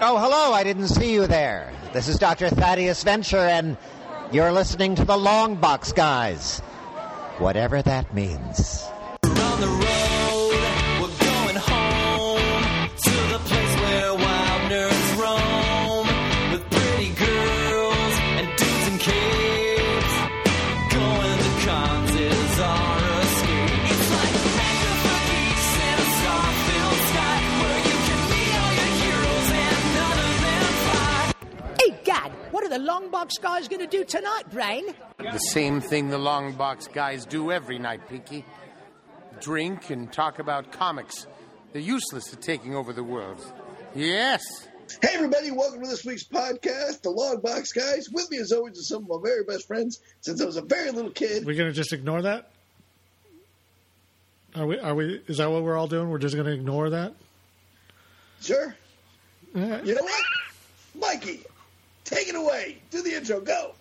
Oh, hello, I didn't see you there. This is Dr. Thaddeus Venture, and you're listening to the Long Box Guys. Whatever that means. The long box guys going to do tonight, Brain? The same thing the long box guys do every night, Pinky. Drink and talk about comics. They're useless at taking over the world. Yes. Hey, everybody, welcome to this week's podcast, The Long Box Guys. With me, as always, is some of my very best friends since I was a very little kid. We're gonna just ignore that. Are we? Are we? Is that what we're all doing? We're just gonna ignore that. Sure. Yeah. You know what? Mikey, take it away. Do the intro. Go.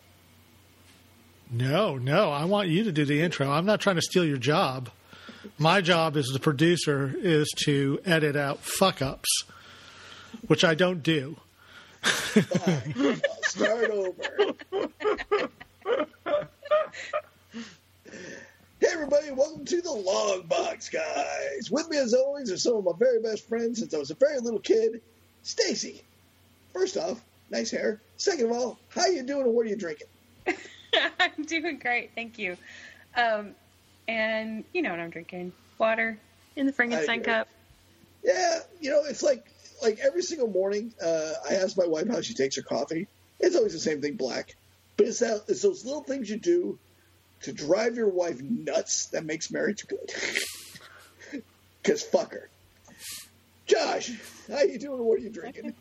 No, no. I want you to do the intro. I'm not trying to steal your job. My job as the producer is to edit out fuck ups, which I don't do. I'll start over. Hey, everybody, welcome to the Log Box Guys. With me, as always, are some of my very best friends since I was a very little kid. Stacy. First off, nice hair. Second of all, how you doing and what are you drinking? I'm doing great, thank you. Um, and you know what I'm drinking? Water in the Frankenstein cup. Yeah, you know, it's like like every single morning. Uh, I ask my wife how she takes her coffee. It's always the same thing, black. But it's that it's those little things you do to drive your wife nuts that makes marriage good. Cause fuck her. Josh, how you doing? What are you drinking?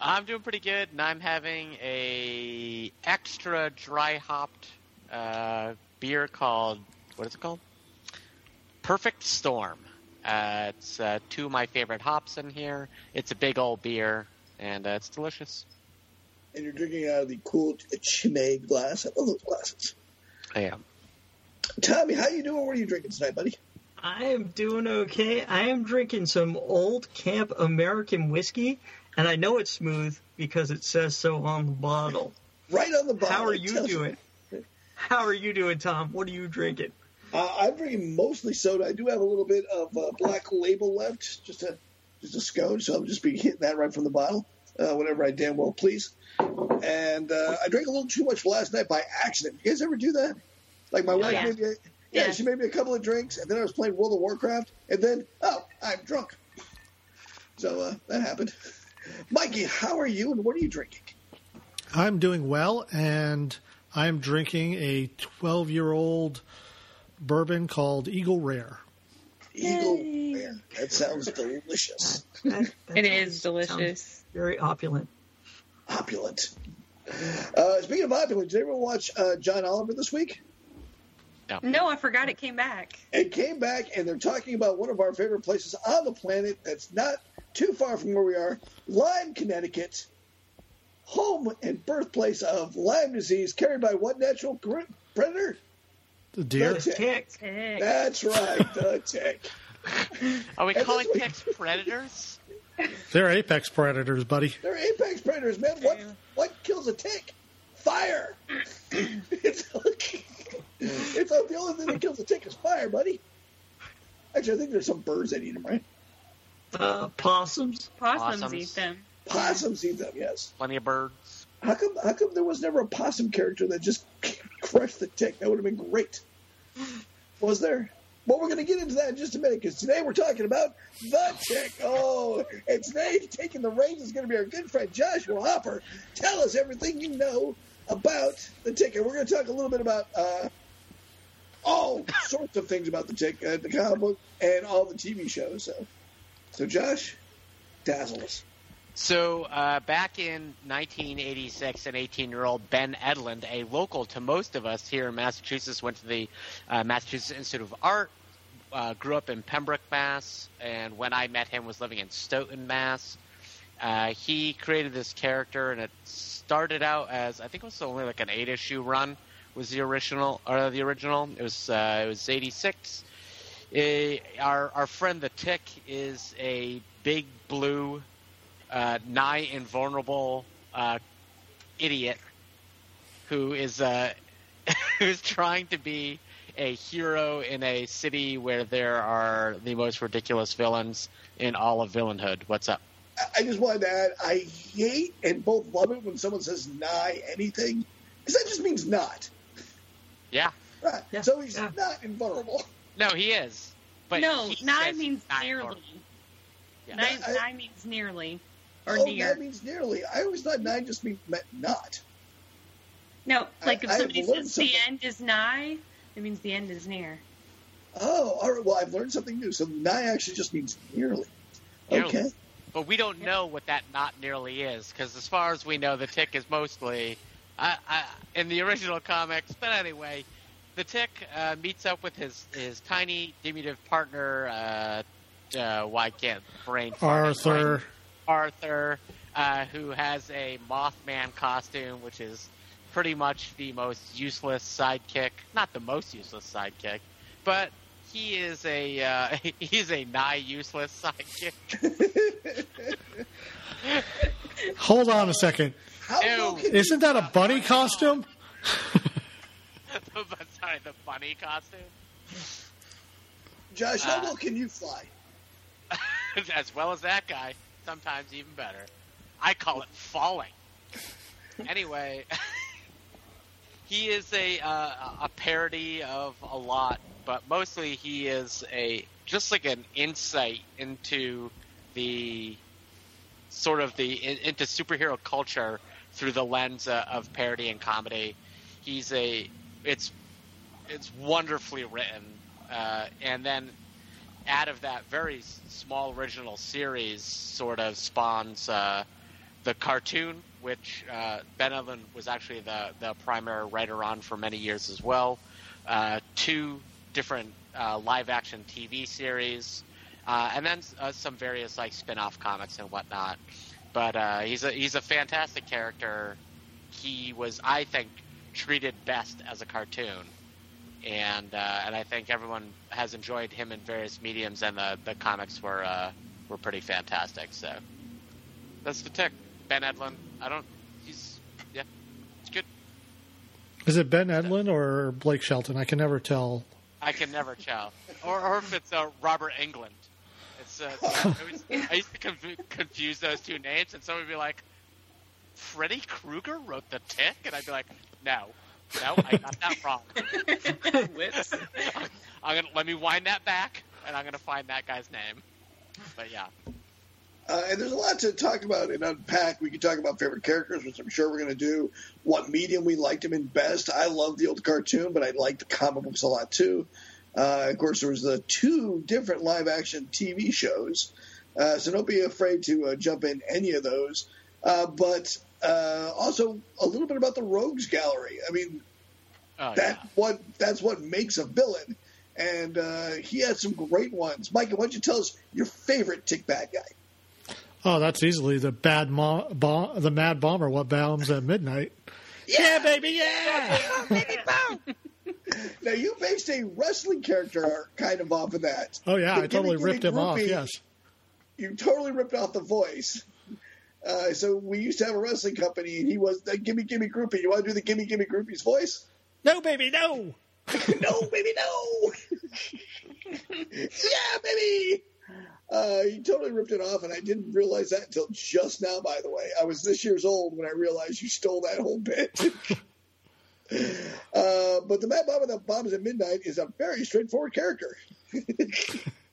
I'm doing pretty good, and I'm having a extra dry hopped uh, beer called what is it called? Perfect Storm. Uh, it's uh, two of my favorite hops in here. It's a big old beer, and uh, it's delicious. And you're drinking out of the cool Chimay glass. I love those glasses. I am. Tommy, how you doing? What are you drinking tonight, buddy? I am doing okay. I am drinking some old camp American whiskey, and I know it's smooth because it says so on the bottle. Right on the bottom. How are you tells doing? How are you doing, Tom? What are you drinking? Uh, I'm drinking mostly soda. I do have a little bit of uh, black label left, just a just a scone. So I'll just be hitting that right from the bottle, uh, whenever I damn well please. And uh, I drank a little too much last night by accident. You guys ever do that? Like my wife yeah. made me, a, yeah, Yeah. she made me a couple of drinks, and then I was playing World of Warcraft, and then oh, I'm drunk. So uh, that happened. Mikey, how are you, and what are you drinking? I'm doing well, and I'm drinking a 12 year old bourbon called Eagle Rare. Eagle Rare, That sounds delicious. That- that It sounds- is delicious. Very opulent. Opulent. Uh, speaking of opulent, did anyone watch uh, John Oliver this week? No, I forgot it came back. It came back, and they're talking about one of our favorite places on the planet that's not too far from where we are Lyme, Connecticut, home and birthplace of Lyme disease carried by what natural predator? The deer. The tick. Tick. Tick. That's right, the tick. Are we And calling this week- ticks predators? They're apex predators, buddy. They're apex predators, man. What what kills a tick? Fire. it's it's the only thing that kills a tick is fire, buddy. Actually, I think there's some birds that eat them, right? Uh, possums. Possums, Possums. eat them. Possums eat them, yes. Plenty of birds. How come? How come there was never a possum character that just crushed the tick? That would have been great. Was there? Well, we're going to get into that in just a minute because today we're talking about the tick. Oh, and today taking the reins is going to be our good friend Joshua Hopper. Tell us everything you know about the tick, and we're going to talk a little bit about uh, all sorts of things about the tick, uh, the comic book, and all the TV shows. So, so Josh, dazzle us. So, uh, back in 1986, an 18 year old Ben Edlund, a local to most of us here in Massachusetts, went to the uh, Massachusetts Institute of Art, uh, grew up in Pembroke, Mass., and when I met him, was living in Stoughton, Mass. Uh, he created this character, and it started out as I think it was only like an eight issue run. Was the original or the original? It was uh, it was 86. Uh, our our friend the Tick is a big blue uh, nigh invulnerable uh, idiot who is uh, who's trying to be a hero in a city where there are the most ridiculous villains in all of villainhood. What's up? I- I just wanted to add, I hate and both love it when someone says nigh anything, because that just means not. Yeah. Right. Yeah, So he's yeah. not invulnerable. No, he is. But no, he nigh says means nearly. invulnerable. Yeah. Nigh, I- nigh means nearly or oh, near. that means nearly. I always thought nine just meant meant not. No, like if I- I somebody have learned says the end is nigh, it means the end is near. Oh, all right. Well, I've learned something new. So nigh actually just means nearly. Nearly. Okay. But we don't know what that not nearly is, because as far as we know, the Tick is mostly I, I, in the original comics. But anyway, the Tick uh, meets up with his, his tiny diminutive partner. Uh, uh, why can't brain fart his brain? Arthur. Arthur, uh, who has a Mothman costume, which is pretty much the most useless sidekick. Not the most useless sidekick, but he is a uh, he's a nigh useless sidekick. Hold on a second. How no. Isn't that a bunny costume? Sorry, the bunny costume. Josh, how Uh, low can you fly? as well as that guy, sometimes even better. I call it falling. Anyway, he is a uh, a parody of a lot, but mostly he is a just like an insight into the sort of the in, into superhero culture through the lens uh, of parody and comedy. He's a it's it's wonderfully written, uh, and then out of that very small original series, sort of spawns uh, the cartoon, which uh, Ben Edlund was actually the the primary writer on for many years as well. Uh, two different uh, live action TV series, uh, and then some various like spin off comics and whatnot. But he's a he's a fantastic character. He was, I think, treated best as a cartoon and uh, and I think everyone has enjoyed him in various mediums, and the, the comics were uh, were pretty fantastic. So that's the tick. Ben Edlund. I don't. He's yeah. It's good. Is it Ben Edlund or Blake Shelton? I can never tell. I can never tell, or or if it's uh, Robert Englund. It's uh, I, always, I used to conf- confuse those two names, and someone would be like, "Freddy Krueger wrote the Tick," and I'd be like, "No, no, I got that wrong." Whoops. I'm gonna let me wind that back, and I'm gonna find that guy's name. But yeah, Uh, and there's a lot to talk about and unpack. We could talk about favorite characters, which I'm sure we're going to do. What medium we liked him in best. I love the old cartoon, but I like the comic books a lot too. Uh, of course, there was the two different live action TV shows, uh, so don't be afraid to uh, jump in any of those. Uh, but uh, also a little bit about the Rogues Gallery. I mean, oh, that yeah. what that's what makes a villain. And uh, he had some great ones. Mike, why don't you tell us your favorite Tick Bad guy? Oh, that's easily the bad mo- bom- the Mad Bomber. What bombs at midnight? Yeah, baby, yeah. Now you based a wrestling character kind of off of that. Oh yeah, The I totally Gimme Gimme ripped him off. Yes. You totally ripped off the voice. Uh, so we used to have a wrestling company, and he was the Gimme Gimme Groupie. You want to do the Gimme Gimme Groupie's voice? No, baby, no. no, baby, no. yeah, baby. Uh, he totally ripped it off, and I didn't realize that until just now. By the way, I was this years old when I realized you stole that whole bit. uh, but the Mad Bomber the bombs at midnight is a very straightforward character.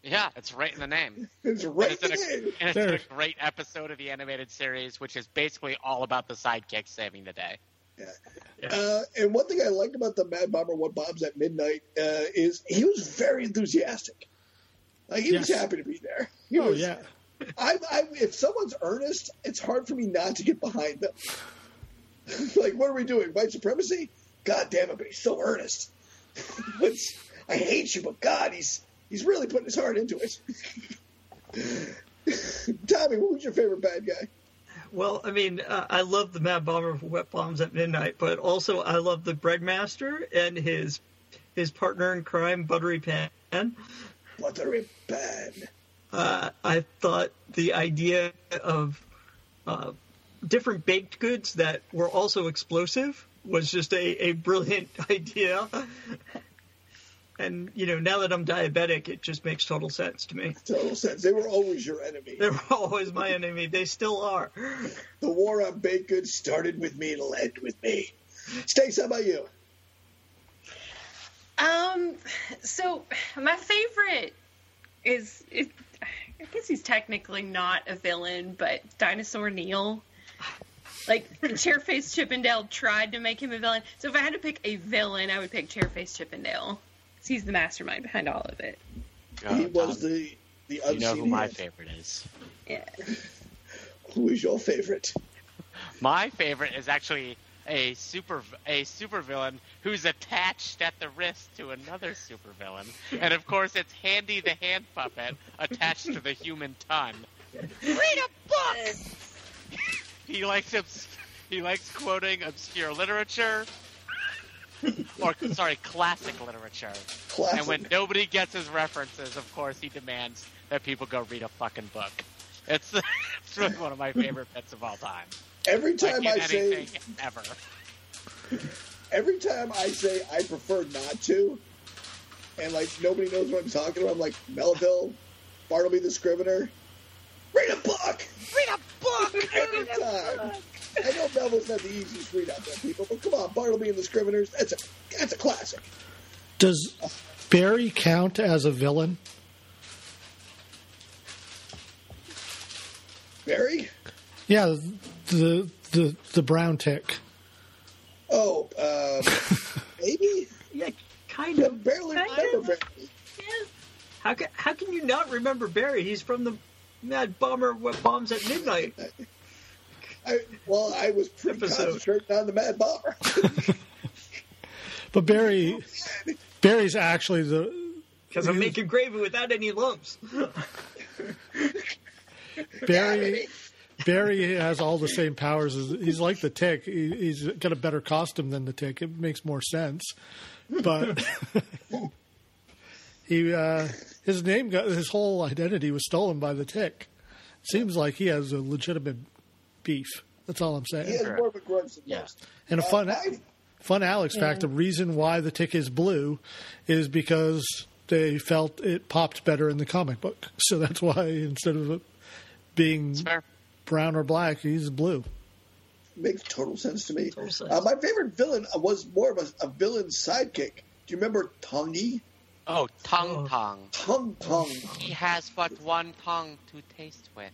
Yeah, it's right in the name. It's right and it's, in in a, it. and it's There. a great episode of the animated series, which is basically all about the sidekick saving the day. Uh, and one thing I liked about the Mad Bomber What Bombs at Midnight uh, is he was very enthusiastic. Like he was happy to be there. He Oh was, yeah. I, I, if someone's earnest, it's hard for me not to get behind them. like, what are we doing? White supremacy? God damn it! But he's so earnest. I hate you, but God, he's he's really putting his heart into it. Tommy, what was your favorite bad guy? Well, I mean, uh, I love the Mad Bomber for What Bombs at Midnight, but also I love the Breadmaster and his his partner in crime, Buttery Pan. Buttery Pan. Uh, I thought the idea of uh, different baked goods that were also explosive was just a, a brilliant idea. And you know, now that I'm diabetic, it just makes total sense to me. Total sense. They were always your enemy. They were always my enemy. They still are. The war on baked goods started with me and it'll end with me. Stace, how about you? Um, so my favorite is it, I guess he's technically not a villain, but Dinosaur Neil. Like Chairface Chippendale tried to make him a villain. So if I had to pick a villain, I would pick Chairface Chippendale. 'Cause He's the mastermind behind all of it. Uh, he was the the unseen. You know who my favorite is. Yeah. Who is your favorite? My favorite is actually a super a supervillain who's attached at the wrist to another supervillain, and of course it's Handy the hand puppet attached to the Human Ton. Read a book. he likes obs- he likes quoting obscure literature, or sorry, classic literature. Classic. And when nobody gets his references, of course, he demands that people go read a fucking book. It's it's really one of my favorite bits of all time. Every time like I say ever. every time I say I prefer not to, and like nobody knows what I'm talking about, I'm like Melville, Bartleby the Scrivener, read a book. Read a book. Every time. I know Melville's not the easiest read out there, people, but come on, Bartleby and the Scriveners, that's a that's a classic. Does Barry count as a villain? Barry? Yeah, the the the brown tick. Oh, uh, maybe. Yeah, kind I of. barely Kind remember of. Barry. How can how can you not remember Barry? He's from the Mad Bomber What Bombs at Midnight. I, well, I was pretty Episode. concentrating on the Mad Bomber. But Barry Barry's actually the Because I'm making gravy without any lumps. Barry. Barry has all the same powers. as He's like the tick. He, he's got a better costume than the tick. It makes more sense. But he, uh, his name, got his whole identity was stolen by the tick. Seems like he has a legitimate beef. That's all I'm he has saying. more of a grudge than Yeah. most. And a Uh, fun, I- fun Alex fact: the reason why the tick is blue is because they felt it popped better in the comic book. So that's why instead of being brown or black, he's blue. Makes total sense to me. Sense. Uh, my favorite villain was more of a, a villain sidekick. Do you remember Tongy? Oh, tongue Oh. tongue. Tongue Tongue. He has but one tongue to taste with.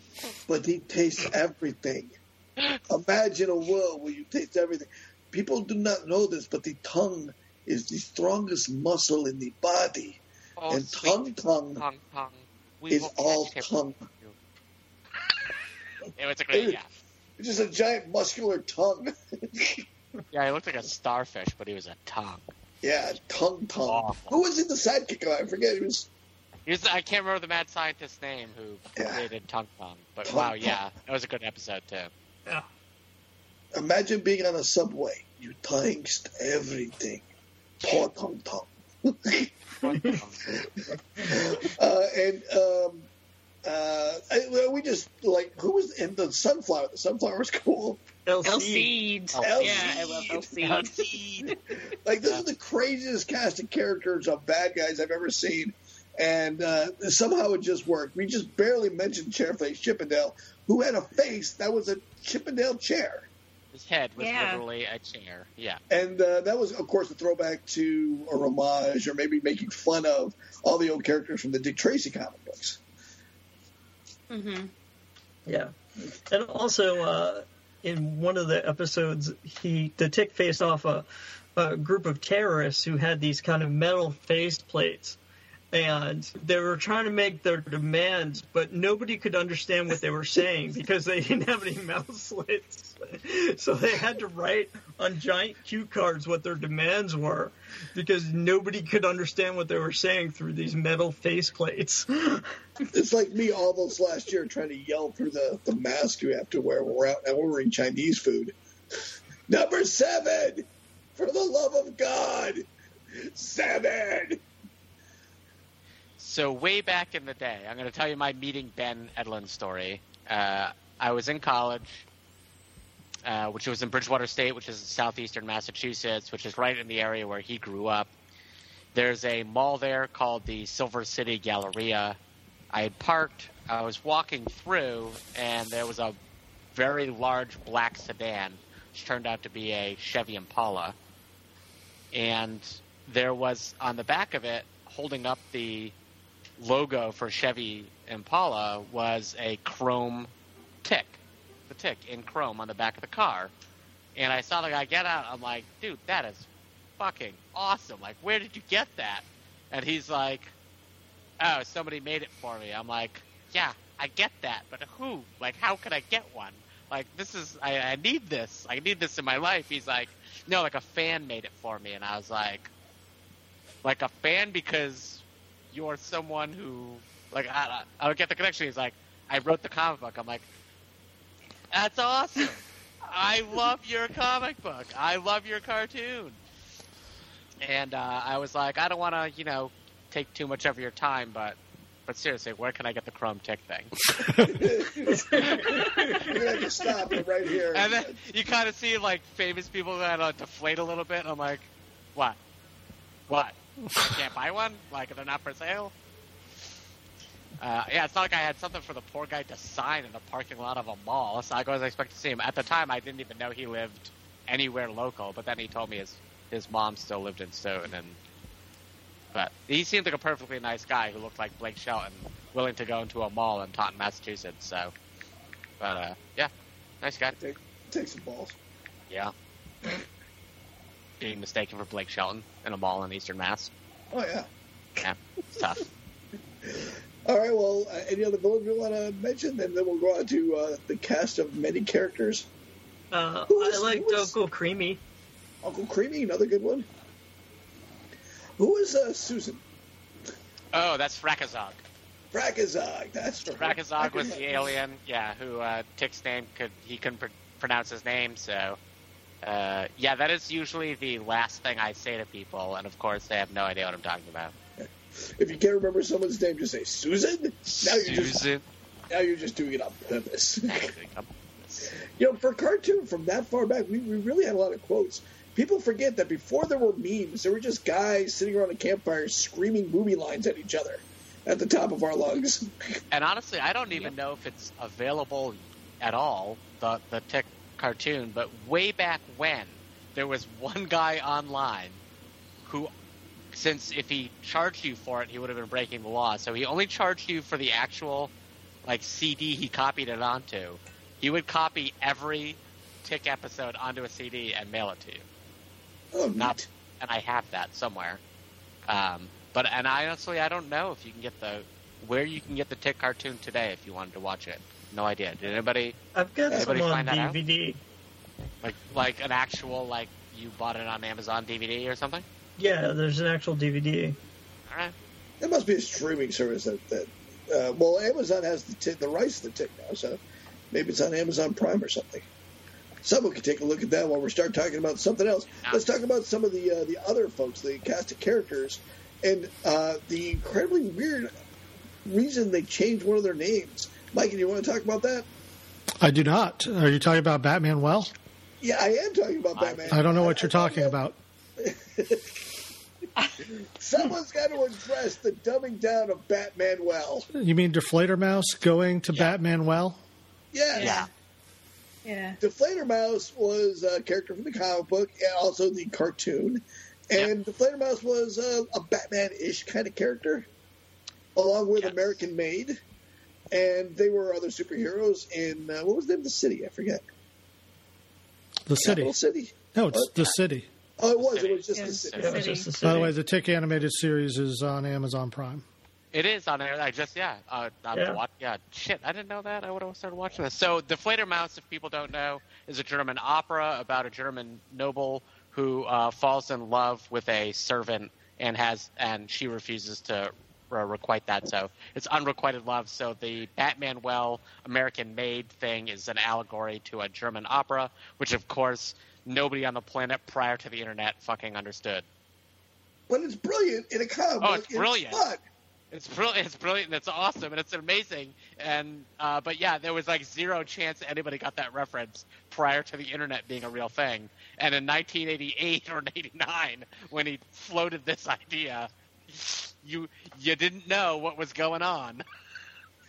But he tastes everything. Imagine a world where you taste everything. People do not know this, but the tongue is the strongest muscle in the body. Oh, and Tongue Tongue tongue tongue. Is all tongue. It was a great, yeah. It's just a giant muscular tongue. Yeah, he looked like a starfish, but he was a tongue. yeah, Tongue Tongue. Awful. Who was in the sidekick? I forget. He was He was, I can't remember the mad scientist's name who Yeah. created Tongue Tongue. But Tongue wow, Tongue. yeah, that was a good episode too. Yeah. Imagine being on a subway. You taste everything. Poor Tongue Tongue. uh, and um, uh, I, we just like who was in the sunflower? The sunflower was cool. LC. El Seed. Elseed. Yeah, I love El Seed. Like this is the craziest cast of characters of bad guys I've ever seen, and uh, somehow it just worked. We just barely mentioned Chairface Chippendale, who had a face that was a Chippendale chair, His head was Yeah. literally a chair. Yeah. and uh, that was, of course, a throwback to or homage, or maybe making fun of all the old characters from the Dick Tracy comic books. hmm Yeah, and also uh, in one of the episodes, he the tick faced off a, a group of terrorists who had these kind of metal face plates, and they were trying to make their demands, but nobody could understand what they were saying because they didn't have any mouth slits. So they had to write on giant cue cards what their demands were because nobody could understand what they were saying through these metal face plates. It's like me almost last year trying to yell through the, the mask you have to wear when we're out and ordering Chinese food. Number seven, for the love of God, seven. So way back in the day, I'm going to tell you my meeting Ben Edlund story. Uh, I was in college, uh, which was in Bridgewater State, which is in southeastern Massachusetts, which is right in the area where he grew up. There's a mall there called the Silver City Galleria. I had parked. I was walking through, and there was a very large black sedan, which turned out to be a Chevy Impala. And there was on the back of it, holding up the logo for Chevy Impala, was a chrome tick, the tick in chrome on the back of the car. And I saw the guy get out. I'm like, dude, that is fucking awesome. Like, where did you get that? And he's like, oh, somebody made it for me. I'm like, yeah, I get that, but who? Like, how could I get one? Like, this is, I, I need this. I need this in my life. He's like, no, like a fan made it for me. And I was like, like a fan because you're someone who, like, I, I don't get the connection. He's like, I wrote the comic book. I'm like, that's awesome. I love your comic book. I love your cartoon. And uh, I was like, I don't want to, you know, take too much of your time, but but seriously, where can I get the Chrome Tick thing? You're gonna have to stop it right here. and then you kind of see like famous people kind of deflate a little bit. I'm like, what? What? Can't buy one? Like they're not for sale? Uh, yeah, it's not like I had something for the poor guy to sign in the parking lot of a mall. So I was expecting to see him. At the time, I didn't even know he lived anywhere local. But then he told me his his mom still lived in Stoughton, and but he seemed like a perfectly nice guy who looked like Blake Shelton, willing to go into a mall in Taunton, Massachusetts. So, but uh, yeah, nice guy. Take, take some balls. Yeah. Being mistaken for Blake Shelton in a mall in Eastern Mass. Oh yeah. Yeah, it's tough. All right. Well, uh, any other villains you want to mention? And then we'll go on to uh, the cast of many characters. Uh, was- I liked was- Uncle Creamy. Uncle Creamy, another good one. Who is uh, Susan? Oh, that's Thrakkorzog. Thrakkorzog. That's right. Thrakkorzog was the alien, yeah, who uh, Tick's name could he couldn't pr- pronounce his name, so uh, yeah, that is usually the last thing I say to people, and of course they have no idea what I'm talking about. If you can't remember someone's name, just say Susan. Now you're just Susan. now you're just doing it on purpose. You know, for a cartoon from that far back, we, we really had a lot of quotes. People forget that before there were memes, there were just guys sitting around a campfire screaming movie lines at each other at the top of our lungs. And honestly, I don't even know if it's available at all, the the Tick cartoon, but way back when, there was one guy online who, since if he charged you for it, he would have been breaking the law. So he only charged you for the actual, like, CD he copied it onto. He would copy every Tick episode onto a CD and mail it to you. Oh, Not, neat. and I have that somewhere. Um, but and I honestly, I don't know if you can get the where you can get the Tick cartoon today if you wanted to watch it. No idea. Did anybody I've got Anybody some on find that out? DVD. like like an actual like you bought it on Amazon DVD or something? Yeah, there's an actual DVD. All right. There must be a streaming service that, that uh, well, Amazon has the, t- the rights to Tick now, so maybe it's on Amazon Prime or something. Someone could take a look at that while we start talking about something else. Let's talk about some of the uh, the other folks, the cast of characters, and uh, the incredibly weird reason they changed one of their names. Mike, do you want to talk about that? I do not. Are you talking about Batmanuel? Yeah, I am talking about Batman. I don't know what you're talking about. Someone's got to address the dumbing down of Batmanuel. You mean Die Fledermaus going to Yeah. Batmanuel? Yes. Yeah. Yeah. Die Fledermaus was a character from the comic book and also the cartoon. And Die Fledermaus was a, a Batman ish kind of character, along with Yes. American Maid. And they were other superheroes in, uh, what was the name of the city? I forget. The city. Capital City? No, it's the city. Oh, it was. It was just It the was city. the It was City. just a By the way, the Tick animated series is on Amazon Prime. It is on there. I just yeah. Uh, I'm Yeah. Watch, yeah. Shit, I didn't know that. I would have started watching this. So, Die Fledermaus, if people don't know, is a German opera about a German noble who uh, falls in love with a servant and has and she refuses to uh, requite that. So it's unrequited love. So the Batmanuel American Maid thing is an allegory to a German opera, which of course nobody on the planet prior to the internet fucking understood. But it's brilliant in a comic Oh, it's brilliant. fun. It's brilliant. It's brilliant. It's awesome, and it's amazing. And uh, but yeah, there was like zero chance anybody got that reference prior to the internet being a real thing. And in 1988 or 89, when he floated this idea, you you didn't know what was going on.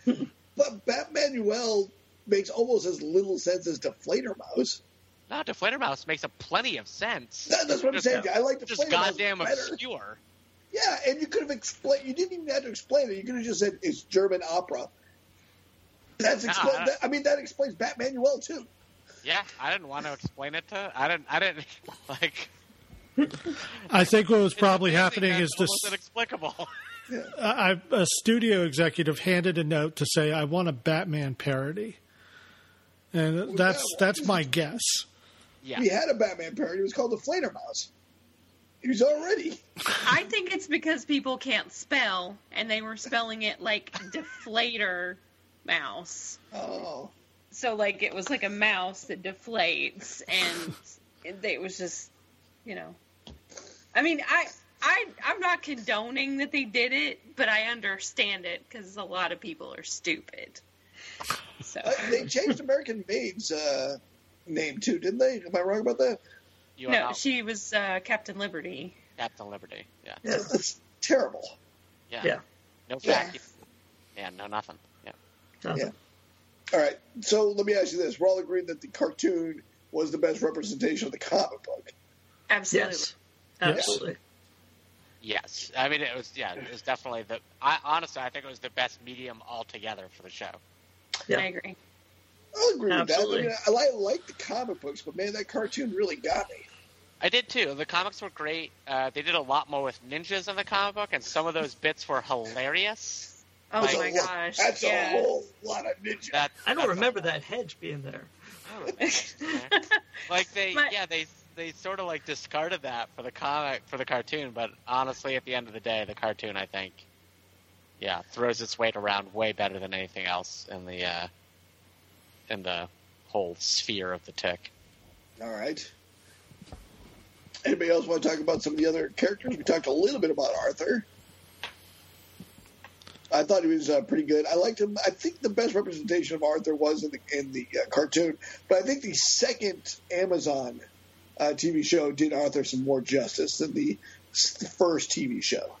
But Batmanuel makes almost as little sense as Die Fledermaus. No, Die Fledermaus makes a plenty of sense. That- that's what I'm Just- saying. I like Just Die Fledermaus goddamn better. obscure. Yeah, and you could have explained. You didn't even have to explain it. You could have just said it's German opera. That's No, expl- I- that, I mean, that explains Batmanuel too. Yeah, I didn't want to explain it to. I didn't. I didn't like. I think what was probably it's happening that is it this: inexplicable. I, a studio executive handed a note to say, "I want a Batman parody," and that's that's my guess. yeah. We had a Batman parody. It was called Die Fledermaus. He was already. I think it's because people can't spell, and they were spelling it like deflator mouse. Oh, So like it was like a mouse that deflates, and it, it was just, you know. I mean, I. I, I'm not condoning that they did it, but I understand it because a lot of people are stupid. So Uh, they changed American Maid's uh, name too, didn't they? Am I wrong about that? You no, now she was uh, Captain Liberty. Captain Liberty. Yeah. Yeah, that's terrible. Yeah. Yeah. No Yeah. Yeah. No nothing. Yeah. Nothing. Yeah. All right. So let me ask you this: We're all agreed that the cartoon was the best representation of the comic book. Absolutely. Yes. Absolutely. Yes. I mean, it was. Yeah. It was definitely the. I honestly, I think it was the best medium altogether for the show. Yeah. I agree. I'll agree Absolutely. with that. I mean, I, I like the comic books, but man, that cartoon really got me. I did too. The comics were great. Uh, they did a lot more with ninjas in the comic book, and some of those bits were hilarious. Oh Like- my That's lot- gosh. That's yeah. a whole lot of ninjas. That I don't remember that hedge being there. like they My- yeah they they sort of like discarded that for the comic for the cartoon but honestly at the end of the day the cartoon i think yeah throws its weight around way better than anything else in the uh in the whole sphere of the tick All right. Anybody else want to talk about some of the other characters? We talked a little bit about Arthur. I thought he was uh, pretty good. I liked him. I think the best representation of Arthur was in the in the uh, cartoon, but I think the second Amazon uh, TV show did Arthur some more justice than the, the first TV show.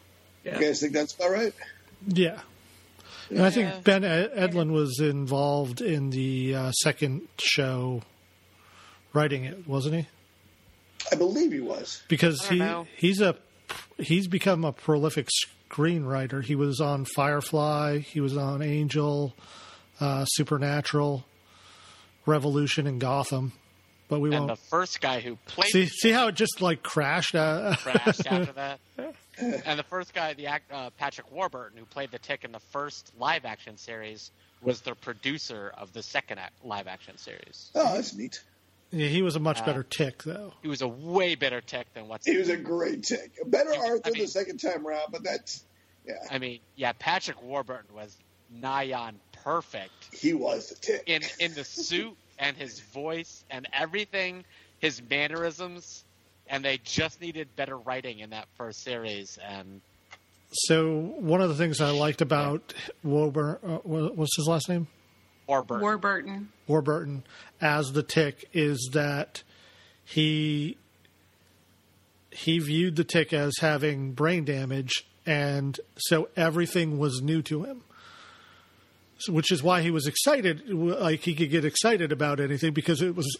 Yeah. You guys think that's about right? Yeah. And I think Ben Ed- Edlund was involved in the uh, second show, writing it, wasn't he? I believe he was. Because he know. he's a he's become a prolific screenwriter. He was on Firefly, he was on Angel, uh, Supernatural, Revolution, and Gotham. But we and won't the first guy who played see see how it just like crashed. Uh, crashed after that and the first guy the act uh, patrick warburton who played the tick in the first live action series was the producer of the second act, live action series Oh, that's neat. yeah, he was a much Uh, better tick though. he was a way better tick than what's He was a great tick. A better I Arthur mean- the second time around, but that's yeah, I mean, yeah, Patrick Warburton was nigh on perfect he was the tick. in in the suit and his voice and everything, his mannerisms, and they just needed better writing in that first series. And So one of the things I liked about Warburton, uh, what's his last name? Warburton, Warburton. Warburton as the tick is that he he viewed the tick as having brain damage and so everything was new to him so, which is why he was excited like he could get excited about anything because it was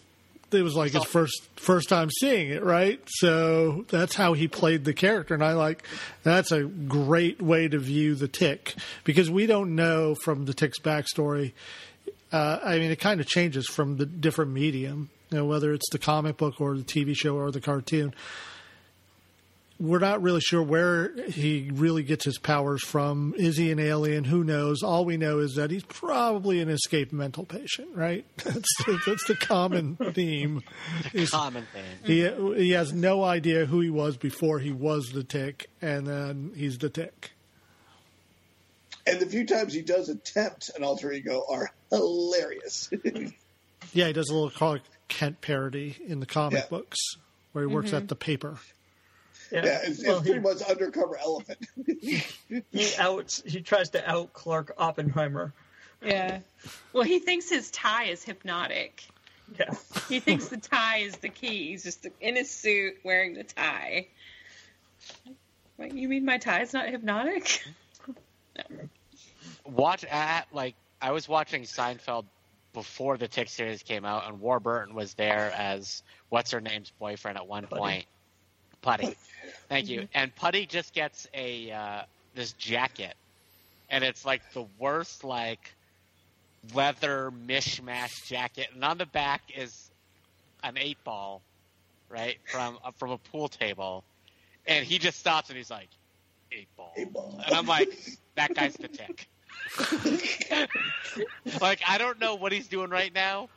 it was like his first first time seeing it right so that's how he played the character and i like that's a great way to view the tick because we don't know from the tick's backstory uh, I mean, it kind of changes from the different medium, you know, whether it's the comic book or the TV show or the cartoon. We're not really sure where he really gets his powers from. Is he an alien? Who knows? All we know is that he's probably an escaped mental patient, right? That's that's the common theme. Is common thing. he he has no idea who he was before he was the tick, and then he's the tick. And the few times he does attempt an alter ego are hilarious. Yeah, he does a little Clark Kent parody in the comic Yeah. books where he works at mm-hmm. the paper. Yeah, it's, Well, it's he- pretty much undercover elephant. He outs. He tries to out Clark Oppenheimer. Yeah. Well, he thinks his tie is hypnotic. Yeah. He thinks the tie is the key. He's just in his suit wearing the tie. What, you mean my tie is not hypnotic? Watch at like I was watching Seinfeld before the Tick series came out, and Warburton was there as what's her name's boyfriend at one Putty. point. Putty. Thank you. And Putty just gets a uh, this jacket, and it's like the worst like leather mishmash jacket, and on the back is an eight ball, right from uh, from a pool table, and he just stops and he's like, eight ball, Eight ball. and I'm like, that guy's the tick. like I don't know what he's doing right now,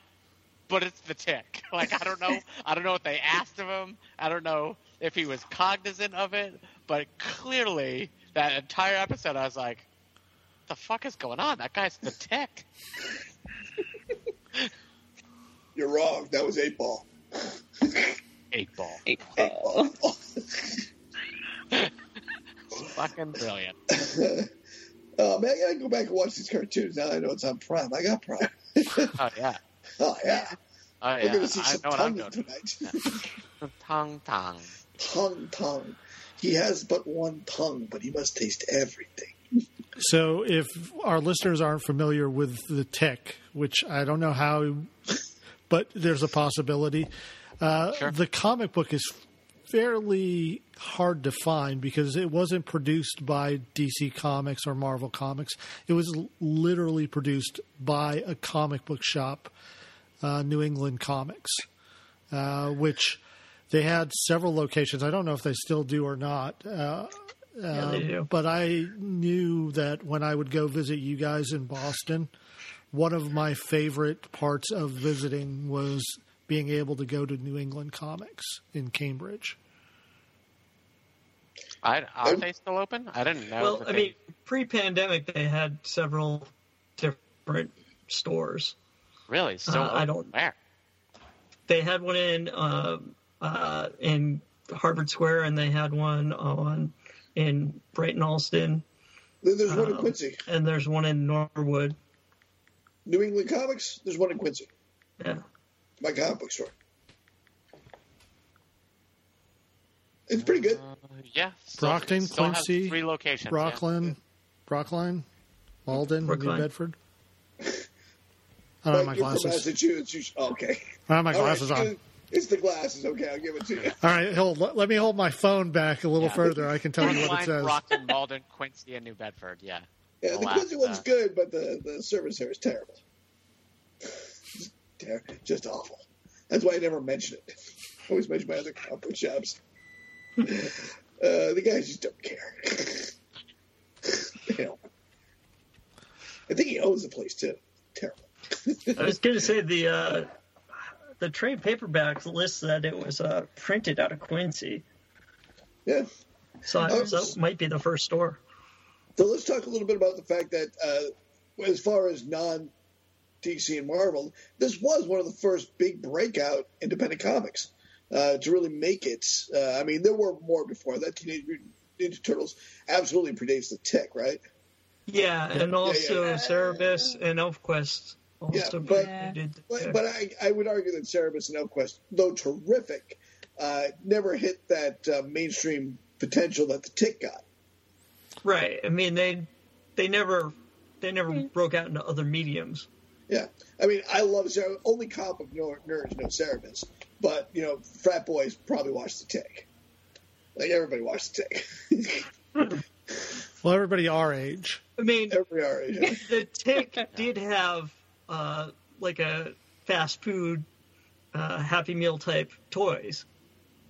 but it's the tick. Like I don't know, I don't know what they asked of him. I don't know if he was cognizant of it, but clearly that entire episode, I was like, "The fuck is going on? That guy's the tick." You're wrong. That was eight ball. Eight ball, Eight ball. fucking brilliant. oh man, I gotta go back and watch these cartoons now. I know it's on Prime. I got Prime. Oh yeah, oh yeah. oh We're gonna see I some know what I'm tongue doing. tonight. Tongue, tongue. tongue, tongue. He has but one tongue, but he must taste everything. So, if our listeners aren't familiar with the tick, which I don't know how, but there's a possibility, uh, Sure. the comic book is fairly hard to find because it wasn't produced by DC Comics or Marvel Comics. It was literally produced by a comic book shop, uh, New England Comics, uh, which they had several locations. I don't know if they still do or not. Uh, Yeah, they um, do. But I knew that when I would go visit you guys in Boston, one of my favorite parts of visiting was being able to go to New England Comics in Cambridge. I, are they still open? I didn't know. Well, I they- mean, pre-pandemic they had several different stores. Really, So uh, I don't- Where? They had one in uh, uh, in Harvard Square, and they had one on in Brighton Allston, Then there's one in Um, Quincy. and there's one in Norwood. New England Comics. There's one in Quincy. Yeah. My comic book store. It's pretty good. Uh, yeah. Still, Brockton, still Quincy, three locations. yeah. Brockline, Brockline, Malden, New Bedford. I don't have my you're from glasses. Massachusetts. You sh- okay. I have my All right, glasses on. It's the glasses. Okay, I'll give it to you. All right, hold, let, let me hold my phone back a little Yeah. further. I can tell you what it says. Brockton, Malden, Quincy, and New Bedford. Yeah. Yeah, the Alas, Quincy one's uh, good, but the, the service here is terrible. Just ter- Just awful. That's why I never mention it. I always mention my other comic book shops. uh, the guys just don't care. you know. I think he owns the place too. Terrible. I was going to say the uh, the trade paperback lists that it was uh, printed out of Quincy, Yeah. so, so it might be the first store. So let's talk a little bit about the fact that, uh, as far as non DC and Marvel, this was one of the first big breakout independent comics uh, to really make it. Uh, I mean, there were more before that. Teenage Mutant Ninja Turtles absolutely predates the Tick, right? Yeah, and also yeah. Cerebus and ElfQuest also but- predated the But, but I, I would argue that Cerebus and ElfQuest, though terrific, uh, never hit that uh, mainstream potential that the Tick got. Right. I mean, they they never they never broke out into other mediums. Yeah, I mean, I love Cerebus. Only comic book ner- nerds know Cerebus, but you know, frat boys probably watch the Tick. Like everybody watched the Tick. Well, everybody our age. I mean, Every our age. the Tick did have uh, like a fast food uh, Happy Meal type toys.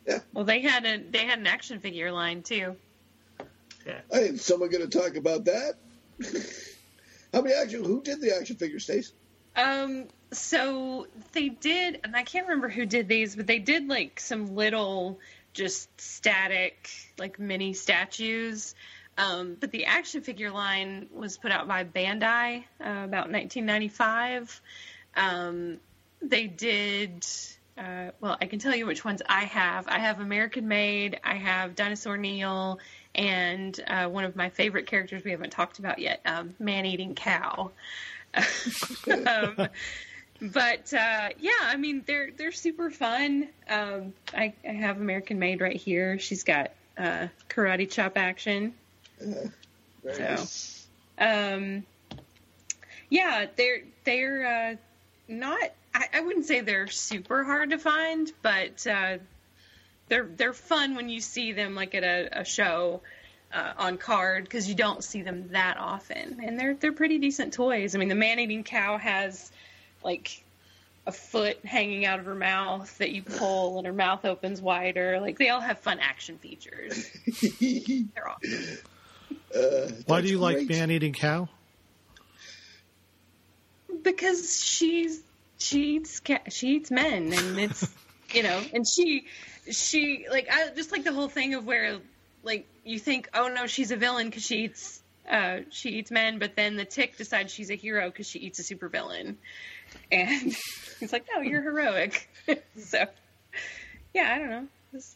Yeah. Well, they had a they had an action figure line too. Yeah. I ain't someone going to talk about that. How many action? Who did the action figure, Stace? Um, so they did, and I can't remember who did these, but they did like some little, just static, like mini statues. Um, but the action figure line was put out by Bandai uh, about 1995. Um, they did uh, well, I can tell you which ones I have. I have American Maid, I have Dinosaur Neil, and uh, one of my favorite characters we haven't talked about yet, um, Man Eating Cow. um, but uh, yeah, I mean they're they're super fun. Um, I, I have American Maid right here. She's got uh, karate chop action. Very So, um, yeah, they're they're uh, not. I, I wouldn't say they're super hard to find, but uh, they're they're fun when you see them like at a, a show uh, on card because you don't see them that often, and they're they're pretty decent toys. I mean, the man eating cow has like a foot hanging out of her mouth that you pull, and her mouth opens wider. Like they all have fun action features. they're awesome. Uh, Why do that's you like man eating cow? because she's she eats ca- she eats men and it's you know and she she like I just like the whole thing of where like you think oh no she's a villain because she eats uh she eats men but then the tick decides she's a hero because she eats a supervillain. And it's like no you're heroic. So yeah I don't know. It's,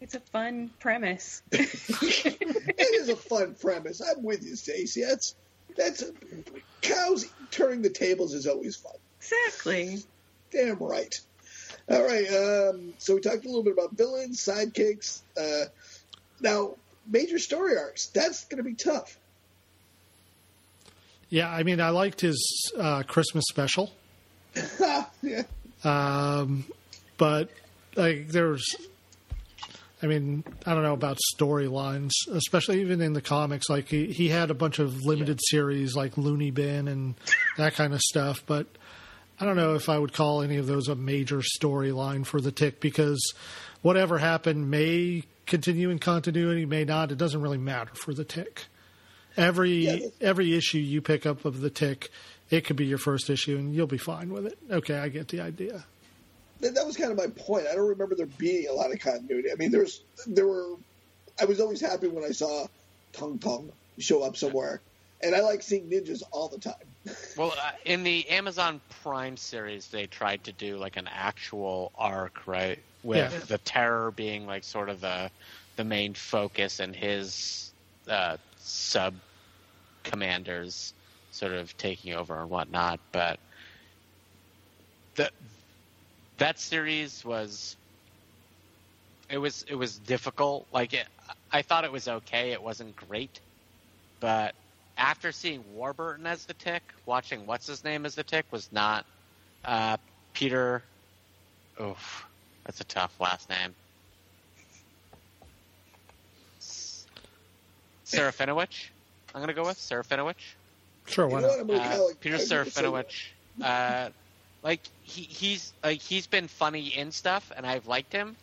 it's a fun premise it is a fun premise. I'm with you, Stacey. That's that's cows turning the tables is always fun. exactly Damn right. All right. Um, so we talked a little bit about villains, sidekicks. Uh, now, major story arcs. That's going to be tough. Yeah, I mean, I liked his uh, Christmas special, yeah. um, but like there's, I mean, I don't know about storylines, especially even in the comics. Like he, he had a bunch of limited series like Luny Bin and that kind of stuff, but I don't know if I would call any of those a major storyline for the Tick because whatever happened may continue in continuity, may not. It doesn't really matter for the Tick. Every Yeah. every issue you pick up of the Tick, it could be your first issue, and you'll be fine with it. Okay, I get the idea. That, that was kind of my point. I don't remember there being a lot of continuity. I mean, there's there were. I was always happy when I saw Tung Tung show up somewhere, and I like seeing ninjas all the time. Well, uh, in the Amazon Prime series, they tried to do like an actual arc, right? With Yeah. the terror being like sort of the the main focus, and his uh, sub commanders sort of taking over and whatnot. But the that series was it was it was difficult. Like it, I thought it was okay. It wasn't great, but after seeing Warburton as the Tick, watching what's his name as the Tick was not uh, Peter. Oof, that's a tough last name. S- Serafinowicz. I'm gonna go with Serafinowicz. Sure, You why not? Uh, Peter I'm Serafinowicz. Uh, like he, he's like he's been funny in stuff, and I've liked him.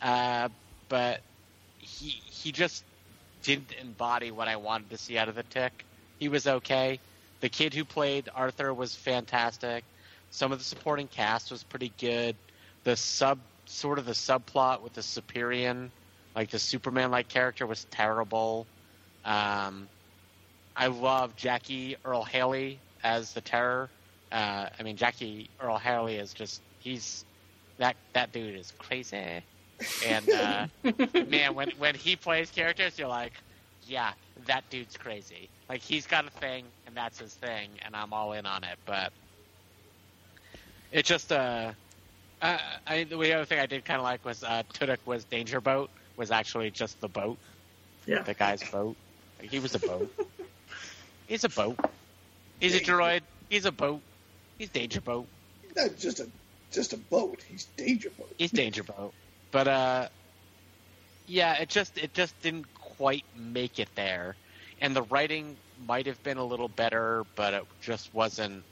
Uh, but he he just didn't embody what I wanted to see out of the Tick. He was okay. The kid who played Arthur was fantastic. Some of the supporting cast was pretty good. The sub sort of the subplot with the Superian, like the Superman like character was terrible. Um, I love Jackie Earle Haley as the Terror. Uh, I mean, Jackie Earle Haley is just he's that that dude is crazy. And uh, man, when when he plays characters, you're like, yeah, that dude's crazy. Like he's got a thing, and that's his thing, and I'm all in on it. But it just uh, I, I the other thing I did kind of like was uh, Tudyk was Danger Boat was actually just the boat, Yeah. the guy's boat. Like, he was a boat. He's a boat. He's a droid. He's a boat. He's Danger Boat. Not just a just a boat. He's danger boat. He's Danger Boat. But uh, yeah, it just it just didn't quite make it there, and the writing might have been a little better, but it just wasn't.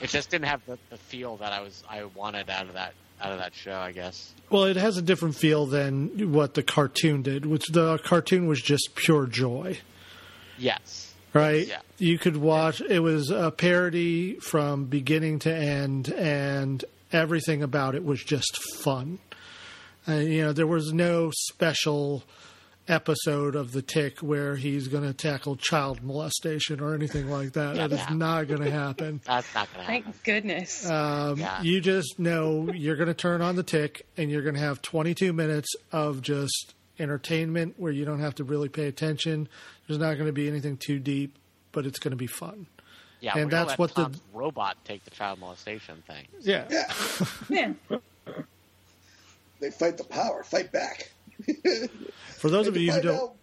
It just didn't have the, the feel that I was I wanted out of that out of that show. I guess. Well, it has a different feel than what the cartoon did, which the cartoon was just pure joy. Yes. Right? Yeah. You could watch. It was a parody from beginning to end, and everything about it was just fun. Uh, you know, there was no special episode of the Tick where he's going to tackle child molestation or anything like that. That is Yeah. not going to happen. That's not going to happen. Thank goodness. Um, Yeah. You just know you're going to turn on the tick and you're going to have 22 minutes of just entertainment where you don't have to really pay attention. There's not going to be anything too deep, but it's going to be fun. yeah, and that's let what the- robot take the child molestation thing. Yeah. Yeah, yeah. they fight the power, fight back. For those of you who don't out-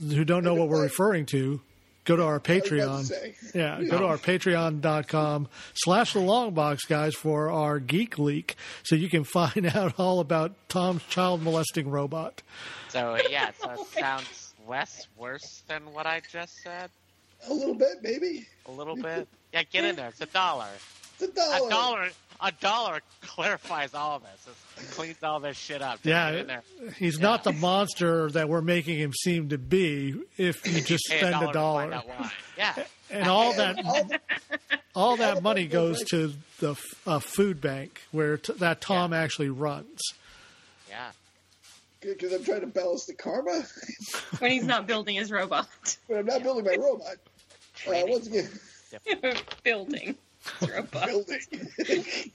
who don't know what we're referring to, go to our I was about to Patreon. Yeah, go to our patreon.com slash the long box guys for our geek leak so you can find out all about Tom's child molesting robot. So yeah, so it oh sounds less worse than what I just said. A little bit, maybe. A little bit. Yeah, get in there. It's a dollar. It's a dollar. A dollar. A dollar clarifies all of this. It cleans all this shit up. Just get in Yeah, there. he's not the monster that we're making him seem to be if you just Pay spend a to dollar. find out why. Yeah. And all that All that money goes to the f- uh, food bank where t- that Tom actually runs. Yeah. Because I'm trying to balance the karma. when he's not building his robot. when I'm not building my robot. Uh, once again, building robot. building.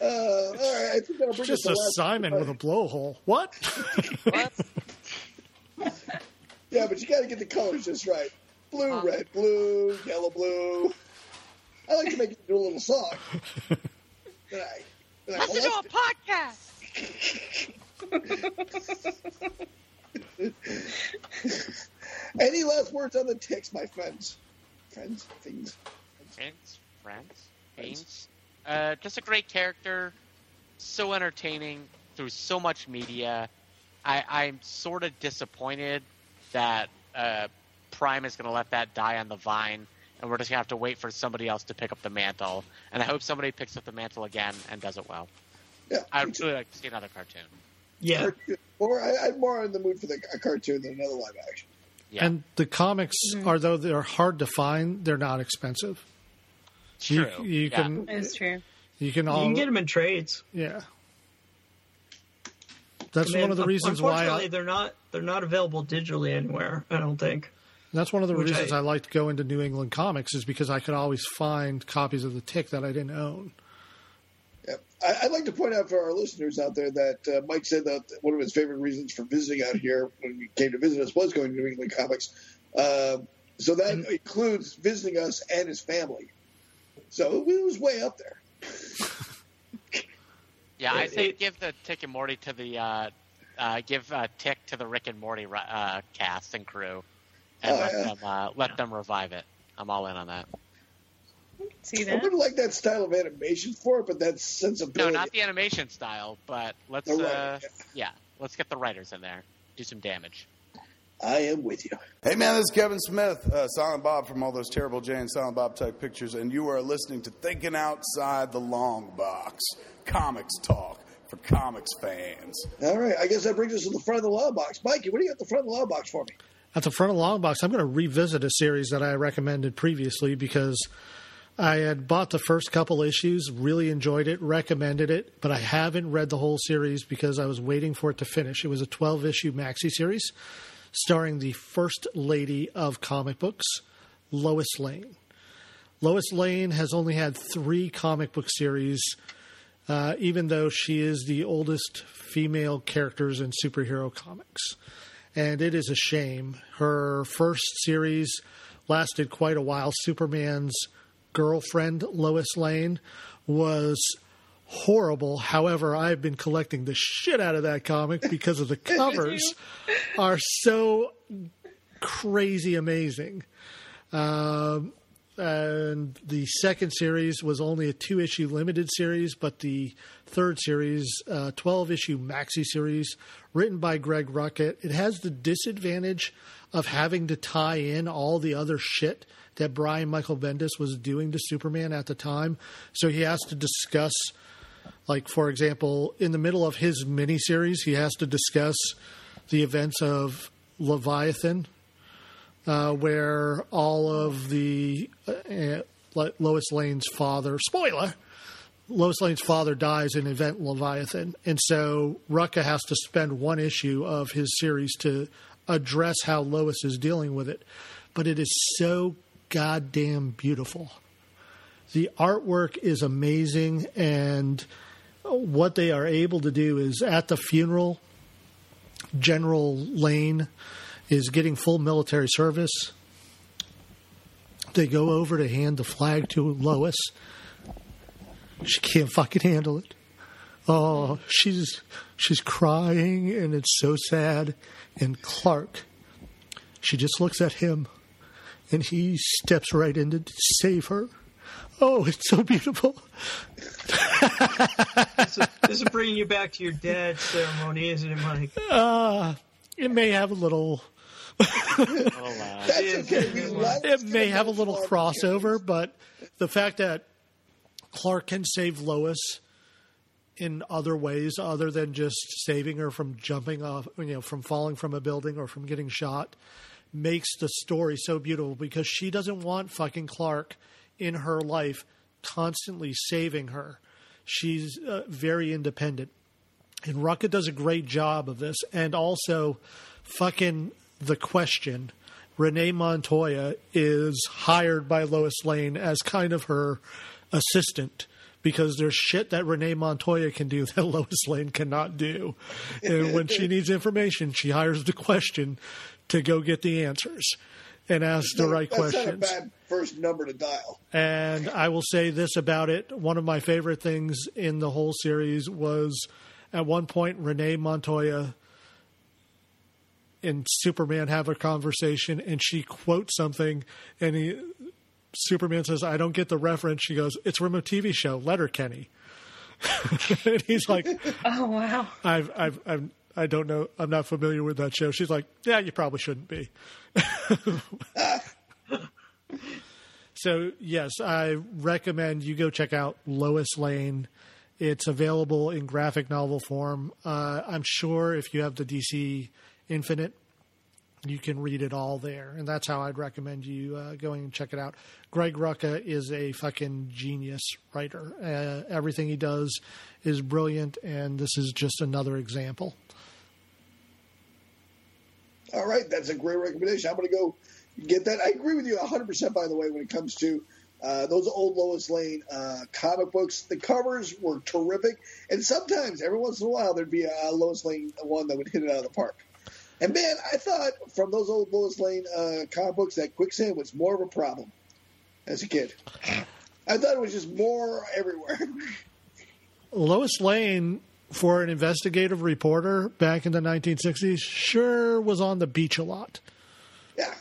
uh, all right, I think that'll bring Just us a to last- Simon with a blowhole. What? What? Yeah, but you got to get the colors just right. Blue, red, blue, yellow, blue. I like to make it do a little song. Then I, then I Listen to a podcast. Any last words on the ticks, my friends? Friends, things. Friends, friends, Beans. Uh, just a great character, so entertaining through so much media. I, I'm sort of disappointed that uh, Prime is going to let that die on the vine, and we're just going to have to wait for somebody else to pick up the mantle. And I hope somebody picks up the mantle again and does it well. Yeah, I'd me really like to see another cartoon. Yeah. Cartoon. Or I, I'm more in the mood for the, a cartoon than another live action. Yeah, And the comics, mm-hmm. although they're hard to find, they're not expensive. You- true. you yeah. can- That's true. You can You all can get them in trades. yeah. That's I mean, one of the un- reasons why I, they're not they're not available digitally anywhere. I don't think. that's one of the which reasons I- I, like to go into New England comics is because I could always find copies of the Tick that I didn't own. Yeah. I, I'd like to point out for our listeners out there that uh, Mike said that one of his favorite reasons for visiting out here when he came to visit us was going to New England Comics. Uh, so that includes visiting us and his family. So it was way up there. Yeah, I say give the Tick and Morty to the uh, uh, give uh, Tick to the Rick and Morty uh, cast and crew, and Oh, let yeah. them uh, let them revive it. I'm all in on that. See I wouldn't like that style of animation for it, but that No, not the animation style, but let's uh, yeah, let's get the writers in there, do some damage. I am with you. Hey man, this is Kevin Smith, uh, Silent Bob from all those terrible Jay and Silent Bob type pictures, and you are listening to Thinking Outside the Long Box, comics talk for comics fans. All right, I guess that brings us to the front of the law box. Mikey, what do you got the front of the law box for me? At the front of the long box, I'm going to revisit a series that I recommended previously because I had bought the first couple issues, really enjoyed it, recommended it, but I haven't read the whole series because I was waiting for it to finish. It was a 12 issue maxi series starring the first lady of comic books, Lois Lane. Lois Lane has only had three comic book series, uh, even though she is the oldest female characters in superhero comics. And it is a shame. Her first series lasted quite a while. Superman's girlfriend, Lois Lane, was horrible. However, I've been collecting the shit out of that comic because of the covers are so crazy amazing. Um, and the second series was only a two issue limited series, but the third series, uh, 12 issue maxi series, written by Greg Rucka, it has the disadvantage of having to tie in all the other shit that Brian Michael Bendis was doing to Superman at the time. So he has to discuss, like, for example, in the middle of his miniseries, he has to discuss the events of Leviathan, uh, where all of the uh, uh, Lois Lane's father, spoiler, Lois Lane's father dies in Event Leviathan, and so Rucka has to spend one issue of his series to address how Lois is dealing with it. But it is so goddamn beautiful. The artwork is amazing, and what they are able to do is at the funeral, General Lane is getting full military service. They go over to hand the flag to Lois. She can't fucking handle it. Oh, she's she's crying and it's so sad. And Clark, she just looks at him, and he steps right in to save her. Oh, it's so beautiful. this, is, this is bringing you back to your dad's ceremony, isn't it, Mike? Uh, it may have a little. That's okay. We love It may have a little crossover, but the fact that Clark can save Lois in other ways other than just saving her from jumping off, you know, from falling from a building or from getting shot makes the story so beautiful because she doesn't want fucking Clark in her life constantly saving her. She's uh, very independent. And Rucka does a great job of this. And also, fucking the question Renee Montoya is hired by Lois Lane as kind of her assistant because there's shit that Renee Montoya can do that Lois Lane cannot do. And when she needs information, she hires the question to go get the answers and ask the right That's questions. not a bad first number to dial. And I will say this about it. One of my favorite things in the whole series was at one point Renee Montoya and Superman have a conversation and she quotes something and he Superman says, I don't get the reference. She goes, It's from a TV show, Letterkenny. and he's like, Oh wow. I've, I've, I've, I don't know. I'm not familiar with that show. She's like, yeah, you probably shouldn't be. so yes, I recommend you go check out Lois Lane. It's available in graphic novel form. Uh, I'm sure if you have the DC Infinite, you can read it all there, and that's how I'd recommend you uh, going and check it out. Greg Rucka is a fucking genius writer. Uh, everything he does is brilliant, and this is just another example. All right, that's a great recommendation. I'm going to go get that. I agree with you 100%, by the way, when it comes to uh, those old Lois Lane uh, comic books. The covers were terrific, and sometimes, every once in a while, there'd be a Lois Lane one that would hit it out of the park. And man, I thought from those old Lois Lane uh, comic books that quicksand was more of a problem as a kid. I thought it was just more everywhere. Lois Lane, for an investigative reporter back in the 1960s, sure was on the beach a lot. Yeah.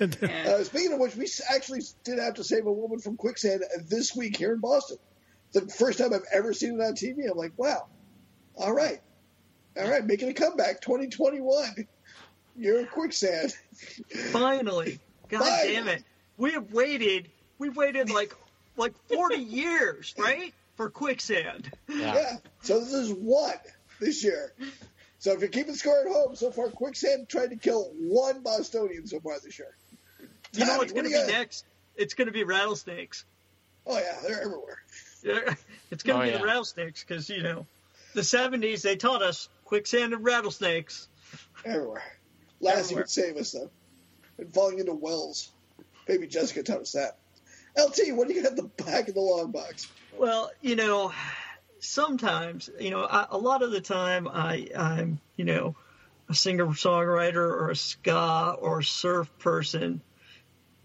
Uh, speaking of which, we actually did have to save a woman from quicksand this week here in Boston. The first time I've ever seen it on TV. I'm like, wow. All right. All right, making a comeback 2021. You're in quicksand. Finally, God Finally. damn it, we have waited. We've waited like like 40 years, right, for quicksand. Yeah. So this is one this year. So if you're keeping score at home, so far Quicksand tried to kill one Bostonian so far this year. You know what's going to do you be next? It's going to be rattlesnakes. Oh yeah, they're everywhere. Yeah, It's going to Oh, be yeah. the rattlesnakes because you know, the 70s they taught us quicksand and rattlesnakes. Everywhere. Lassie Everywhere. would save us though. And falling into wells. Maybe Jessica taught us that. LT, what do you got at the back of the long box? Well, you know, sometimes, you know, I, a lot of the time I, I'm, you know, a singer songwriter or a ska or a surf person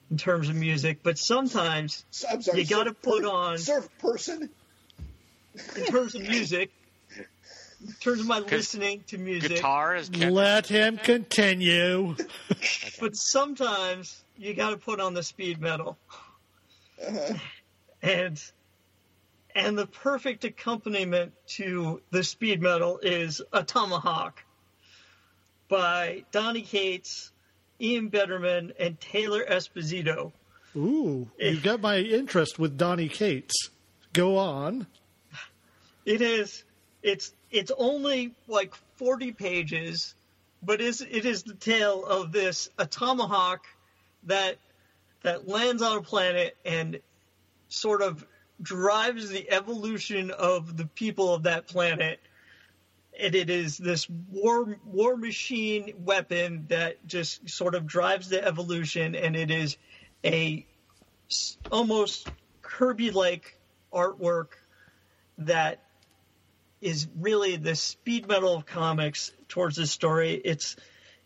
in terms of music, but sometimes So- I'm sorry. You gotta put per- on- surf person. in terms of music, in terms of my listening to music, Guitar is kept- Let him continue. but sometimes you got to put on the speed metal. And and the perfect accompaniment to the speed metal is a tomahawk by Donny Cates, Ian Betterman, and Taylor Esposito. Ooh, you got my interest with Donny Cates. Go on. It is it's it's only like 40 pages, but is it is the tale of this a tomahawk that that lands on a planet and sort of drives the evolution of the people of that planet. And it is this war war machine weapon that just sort of drives the evolution, and it is a almost Kirby-like artwork that is really the speed metal of comics towards this story. It's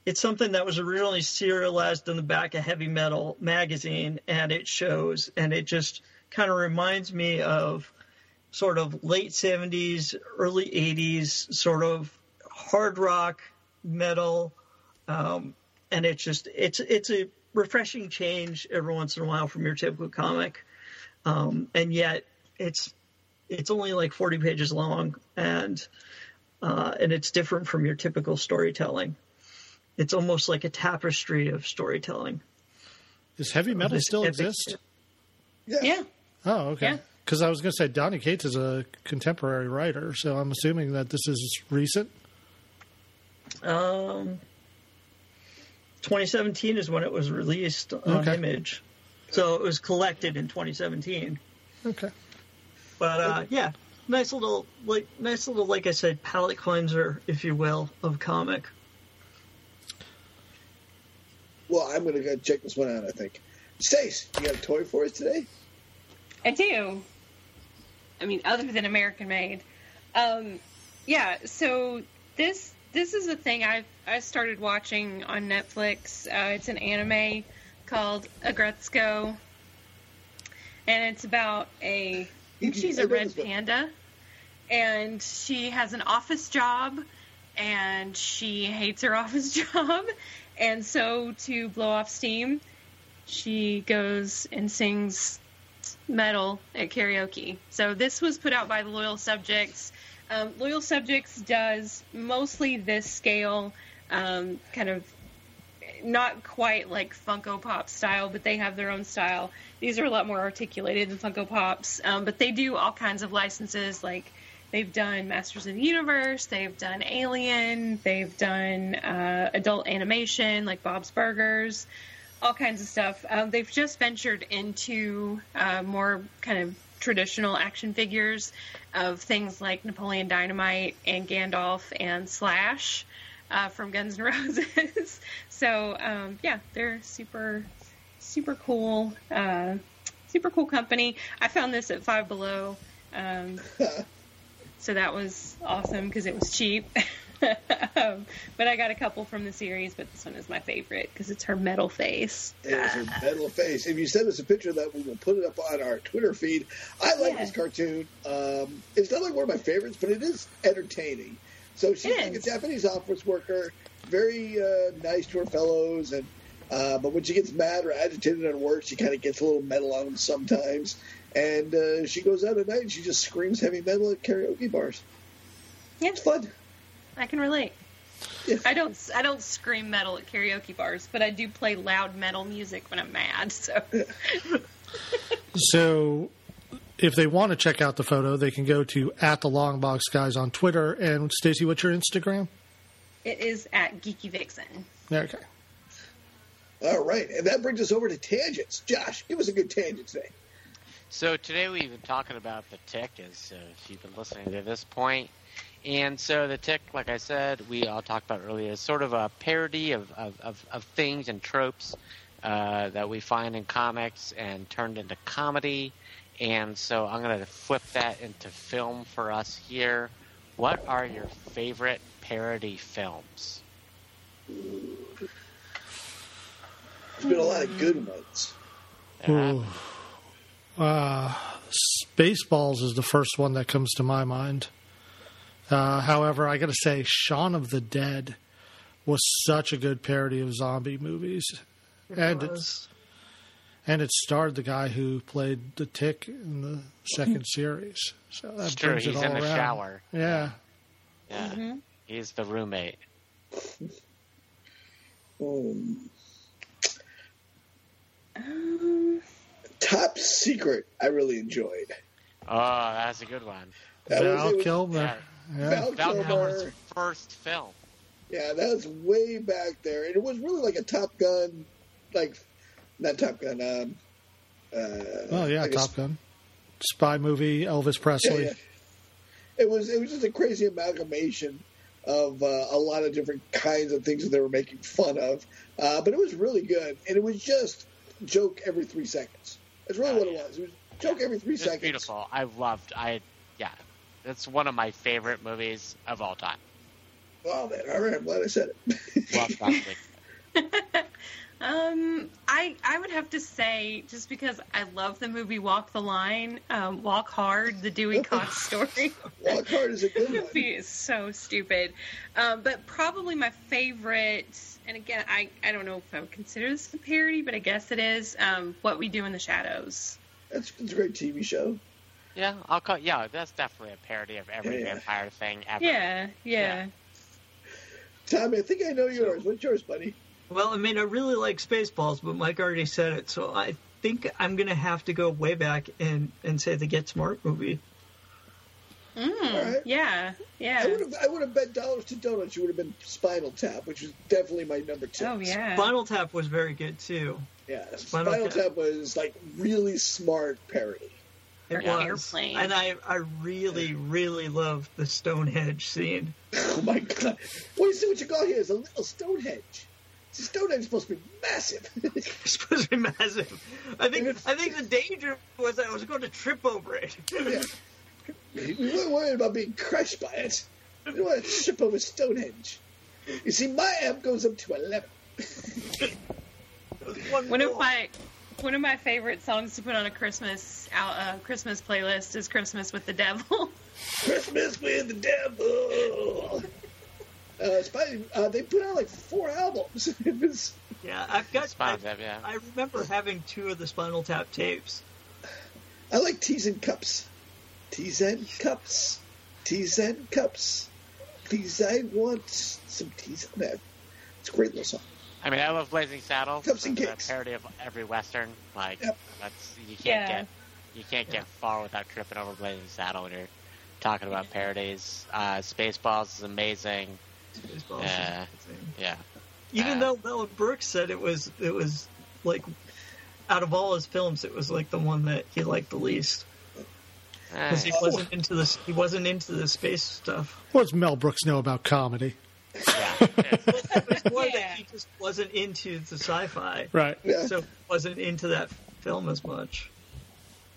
it's something that was originally serialized in the back of Heavy Metal magazine, and it shows, and it just kind of reminds me of sort of late 70s, early 80s, sort of hard rock metal, um, and it's just it's it's a refreshing change every once in a while from your typical comic, um, and yet it's it's only like 40 pages long, and uh, and it's different from your typical storytelling. It's almost like a tapestry of storytelling. Does heavy metal This still epic- exist? Yeah. Oh, okay. Yeah. Because I was going to say Donny Cates is a contemporary writer, so I'm assuming that this is recent. Um, 2017 is when it was released on Okay. Image, so it was collected in 2017. Okay. But uh, yeah, nice little like nice little like I said palate cleanser, if you will, of comic. Well, I'm going to go check this one out, I think. Stace, you got a toy for us today? I do. I mean, other than American Maid. Um, yeah. So this this is a thing I I started watching on Netflix. Uh, it's an anime called Aggretsuko, and it's about a she's a red panda, and she has an office job, and she hates her office job, and so to blow off steam, she goes and sings metal at karaoke. So this was put out by the Loyal Subjects. Um, Loyal Subjects does mostly this scale, um, kind of not quite like Funko Pop style, but they have their own style. These are a lot more articulated than Funko Pops, um, but they do all kinds of licenses. Like they've done Masters of the Universe, they've done Alien, they've done uh, adult animation like Bob's Burgers all kinds of stuff. Um, they've just ventured into uh, more kind of traditional action figures of things like Napoleon Dynamite and Gandalf and Slash uh, from Guns N' Roses. so um, yeah, they're super, super cool, uh, super cool company. I found this at Five Below. Um, so that was awesome because it was cheap. um, but I got a couple from the series, but this one is my favorite because it's her metal face. It was her metal face. If you send us a picture of that, we will put it up on our Twitter feed. I like Yeah. this cartoon. Um, it's not like one of my favorites, but it is entertaining. So she's like a. Japanese office worker, very uh, nice to her fellows, and uh, but when she gets mad or agitated at work, she kind of gets a little metal on them sometimes. And uh, she goes out at night and she just screams heavy metal at karaoke bars. Yeah, It's fun. I can relate. Yeah. I don't. I don't scream metal at karaoke bars, but I do play loud metal music when I'm mad. So So, if they want to check out the photo, they can go to at the Longbox Guys on Twitter. And Stacy, what's your Instagram? it is at Geeky Vixen. Okay. All right, and that brings us over to tangents. Josh, give us a good tangent today. So today we've been talking about the tick, as uh, if you've been listening to this point. And so the tick, like I said, we all talked about earlier, is sort of a parody of, of, of, of things and tropes uh, that we find in comics and turned into comedy. And so I'm going to flip that into film for us here. What are your favorite parody films? There's been a lot of good ones. Ooh. Uh, Spaceballs is the first one that comes to my mind. Uh, however, I got to say, Shaun of the Dead was such a good parody of zombie movies, and it, was. and it starred the guy who played the Tick in the second series. So that It's true, brings it he's all in the around. shower. Yeah. Yeah, he's the roommate. Um, Um, Top Secret, I really enjoyed. Oh, that's a good one. That Val it was- Kilmer. Yeah. Yeah. Val Val Kilmer. Kilmer's first film. Yeah, that was way back there, and it was really like a Top Gun, like not Top Gun. Um, uh, Oh yeah, like a Top Gun. spy movie, Elvis Presley. Yeah, yeah. It was it was just a crazy amalgamation of uh, a lot of different kinds of things that they were making fun of, uh, but it was really good, and it was just joke every three seconds. That's really Oh, what it yeah. was. It was joke every three It's seconds. beautiful. I loved. I yeah. That's one of my favorite movies of all time. Wow, man! All right, I'm glad I said it. Loved that movie. Um, I I would have to say just because I love the movie Walk the Line, um, Walk Hard, the Dewey Cox story. Walk Hard is a good one. movie is so stupid. Um, but probably my favorite, and again, I, I don't know if I would consider this a parody, but I guess it is. Um, what We Do in the Shadows. That's it's a great TV show. Yeah, I'll call. Yeah, that's definitely a parody of every Yeah, yeah. vampire thing ever. Yeah, yeah. Tommy, I think I know yours. What's yours, buddy? Well, I mean, I really like Spaceballs, but Mike already said it, so I think I'm gonna have to go way back and and say the Get Smart movie. Mm, All right. Yeah, I yeah. would have I would have bet dollars to donuts. You would have been Spinal Tap, which is definitely my number two. Oh, yeah. Spinal Tap was very good too. Yeah, Spinal Spinal, Tap. Tap was like really smart parody. It Yeah. was, Airplane. and I I really really loved the Stonehenge scene. Oh my god! What do you see? What you got here is a little Stonehenge. See, Stonehenge is supposed to be massive. It's supposed to be massive. I think I think the danger was I was going to trip over it. yeah. We weren't worried about being crushed by it. We didn't want to trip over Stonehenge. You see, my amp goes up to eleven. One One of my one of my favorite songs to put on a Christmas out uh, Christmas playlist is "Christmas with the Devil." Christmas with the devil. Uh, Spidey, uh, they put out like four albums. It was, Yeah, I've got. I, Spinal Tap, yeah. I remember having two of the Spinal Tap tapes. I like teas and cups. Teas and cups. Teas and cups. Please, I want some teas. Man, it's a great little song. I mean, I love Blazing Saddles. Cups and It's cakes. a parody of every western. Like Yep. that's you can't Yeah. get you can't get far without tripping over Blazing Saddle when you're talking about parodies. Uh, Spaceballs is amazing. Spaceballs. Yeah. Yeah. Even Uh, though Mel Brooks said it was it was like out of all his films, it was like the one that he liked the least because he Eh, wasn't into this. He wasn't into the space stuff. What does Mel Brooks know about comedy? yeah. yeah. It's more Yeah. that he just wasn't into the sci-fi, Right. Yeah. so wasn't into that film as much.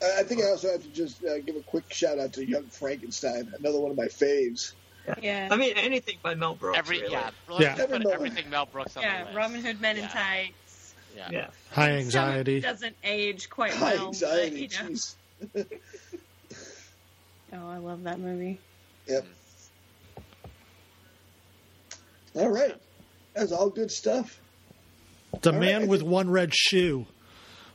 I I think I also have to just uh, give a quick shout out to Young Frankenstein, another one of my faves. Yeah. I mean, anything by Mel Brooks. Every really. yeah. Yeah. Every Mel- everything Mel Brooks on yeah, the. Robin Hood Men in Tights. Yeah. yeah. High Some anxiety. doesn't age quite High well. anxiety, But, you know. Oh, I love that movie. Yep. All right, that's all good stuff. The All Man right. with One Red Shoe.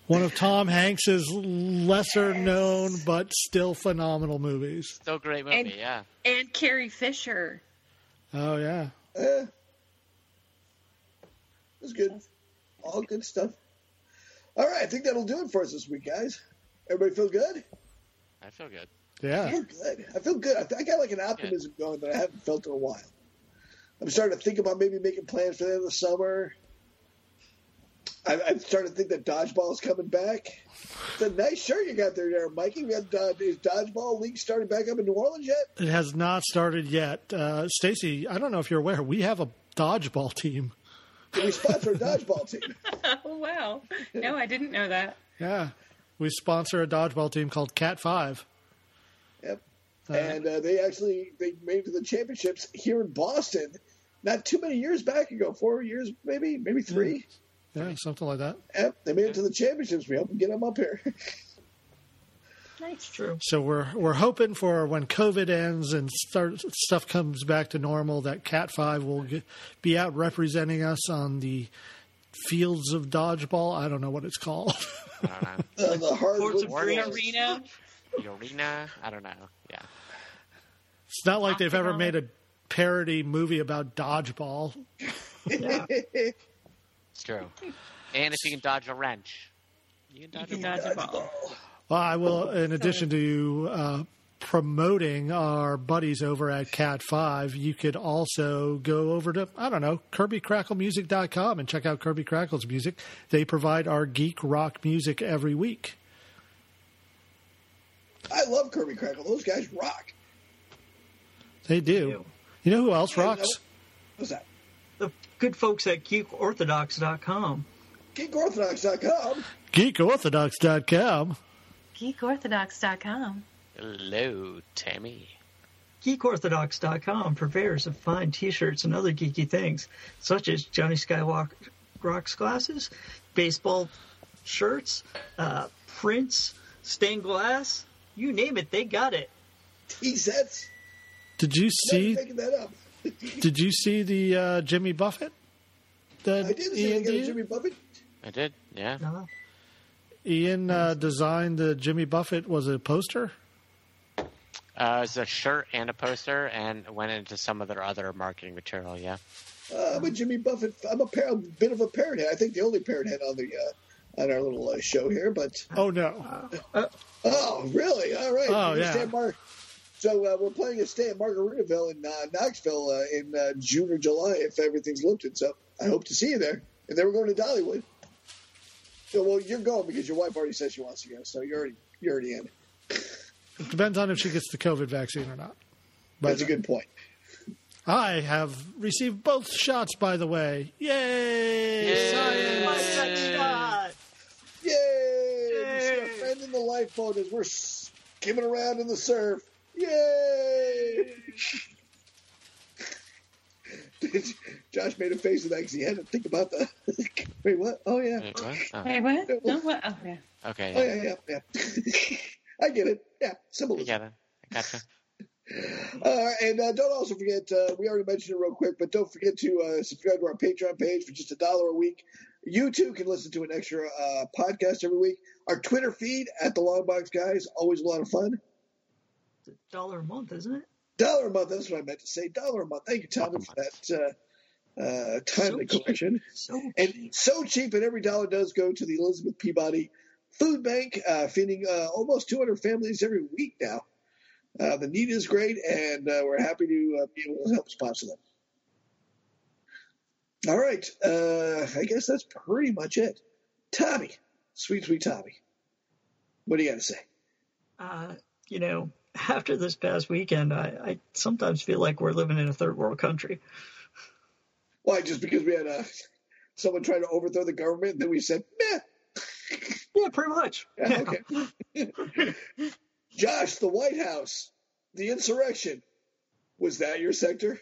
One of Tom Hanks's lesser known but still phenomenal movies. Still great movie. And- yeah. And Carrie Fisher. Oh yeah. Eh. It was good. All good stuff. All right, I think that'll do it for us this week, guys. Everybody feel good? I feel good. Yeah. I Yeah. feel good. I feel good. I, th- I got like an optimism going that I haven't felt in a while. I'm starting to think about maybe making plans for the end of the summer. I, I'm starting to think that dodgeball is coming back. It's a nice shirt you got there, there, Mikey. We got uh, is dodgeball league starting back up in New Orleans yet? It has not started yet. Uh, Stacy, I don't know if you're aware, we have a dodgeball team. We sponsor a dodgeball team? Oh wow! No, I didn't know that. Yeah. We sponsor a dodgeball team called Cat Five. Yep. and uh, they actually they made it to the championships here in Boston, not too many years back ago, four years maybe, maybe three. Yeah, something like that. Yep, they made it to the championships. We hope and get them up here. That's true. So we're we're hoping for when COVID ends and start, stuff comes back to normal that Cat Five will get, be out representing us on the fields of dodgeball. I don't know what it's called. I don't know. Uh, the hardwood of green. Arena. the arena. I don't know. Yeah. it's not like they've ever Octagon. made a parody movie about dodgeball. It's true. And if you can dodge a wrench, you can dodge You a can wrench. dodge a ball. Well, I will, in addition to uh, promoting our buddies over at Cat 5, you could also go over to, I don't know, KirbyKrackleMusic.com and check out Kirby Krackle's music. They provide our geek rock music every week. I love Kirby Krackle. Those guys rock. They do. You know who else rocks? What's that? The good folks at geekorthodox.com. GeekOrthodox.com. GeekOrthodox.com. GeekOrthodox.com. Hello, Tammy. GeekOrthodox.com purveyors of fine T-shirts and other geeky things, such as Johnny Skywalker rocks glasses, baseball shirts, uh, prints, stained glass, you name it, they got it. T sets. Did you see? Making that up. Did you see the uh, Jimmy Buffett? The I did see Ian, they did? Jimmy Buffett. I did, yeah. Uh, Ian uh, designed the Jimmy Buffett was a poster. Uh, it was a shirt and a poster, and went into some of their other marketing material. Yeah. Uh, I'm a Jimmy Buffett. I'm a, par- a bit of a parrot head. I think the only parrot head on the uh, on our little uh, show here. But Oh no! oh, really? All right. Oh, We're yeah. stay at Mar- so uh, we're playing a stay at Margaritaville in uh, Knoxville uh, in uh, June or July if everything's lifted. So I hope to see you there. And then we're going to Dollywood. So, well, you're going because your wife already said she wants to go. So you're already you're already in. It depends on if she gets the COVID vaccine or not. But That's a good point. I have received both shots, by the way. Yay! Science! Yay! We see our friend in the lifeboat as we're skimming around in the surf. Yay! Josh made a face of that because he had to think about the. Wait, what? Oh yeah. Wait, what? Oh, Wait, what? No, what? Oh, yeah. okay. Oh Yeah. yeah, yeah, yeah. I get it. Yeah, I symbolism. get it. I gotcha. Uh, and uh, don't also forget, uh, we already mentioned it real quick, but don't forget to uh, subscribe to our Patreon page for just a dollar a week. You too can listen to an extra uh, podcast every week. Our Twitter feed at the Longbox Guys, always a lot of fun. It's a dollar a month, isn't it? Dollar a month, that's what I meant to say. Dollar a month. Thank you, Tommy, for that uh, uh, timely So cheap. correction. So And cheap. so cheap, and every dollar does go to the Elizabeth Peabody Food Bank, uh, feeding uh, almost 200 families every week now. Uh, the need is great, and uh, we're happy to uh, be able to help sponsor them. All right, uh, I guess that's pretty much it. Tommy, sweet, sweet Tommy, what do you got to say? Uh, you know, after this past weekend, I, I sometimes feel like we're living in a third world country. Why? Just because we had uh, someone trying to overthrow the government, and then we said, meh. Yeah, pretty much. Yeah, okay. Josh, the White House, the insurrection. Was that your sector?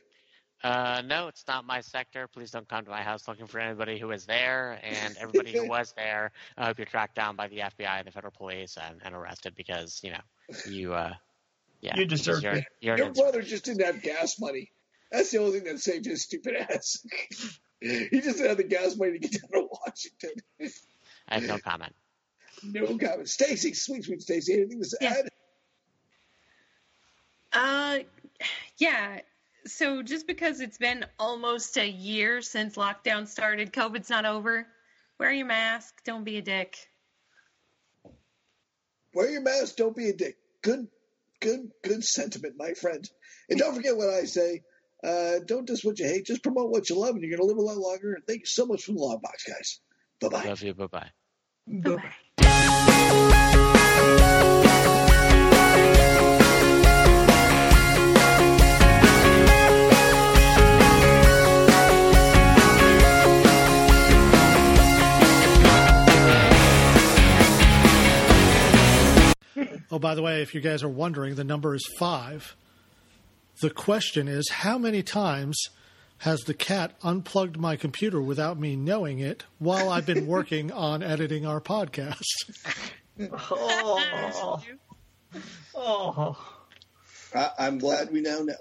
Uh, no, it's not my sector. Please don't come to my house looking for anybody who was there, and everybody who was there. I hope you're tracked down by the FBI and the federal police and, and arrested because you know you. Uh, yeah, You deserve you're, it. You're Your brother just didn't have gas money. That's the only thing that saved his stupid ass. he just didn't have the gas money to get down to Washington. I have no comment. no comment. Stacy, sweet, sweet Stacy, anything to Yeah. add? Uh, yeah. So just because it's been almost a year since lockdown started, COVID's not over. Wear your mask. Don't be a dick. Wear your mask. Don't be a dick. Good, good, good sentiment, my friend. And don't forget what I say. Uh, don't diss what you hate. Just promote what you love, and you're going to live a lot longer. And thank you so much for the long box, guys. Bye bye. Love you. Bye bye. Bye-bye. Oh, by the way, if you guys are wondering, the number is five. The question is, how many times has the cat unplugged my computer without me knowing it while I've been working on editing our podcast? Oh, oh. I- I'm glad we now know.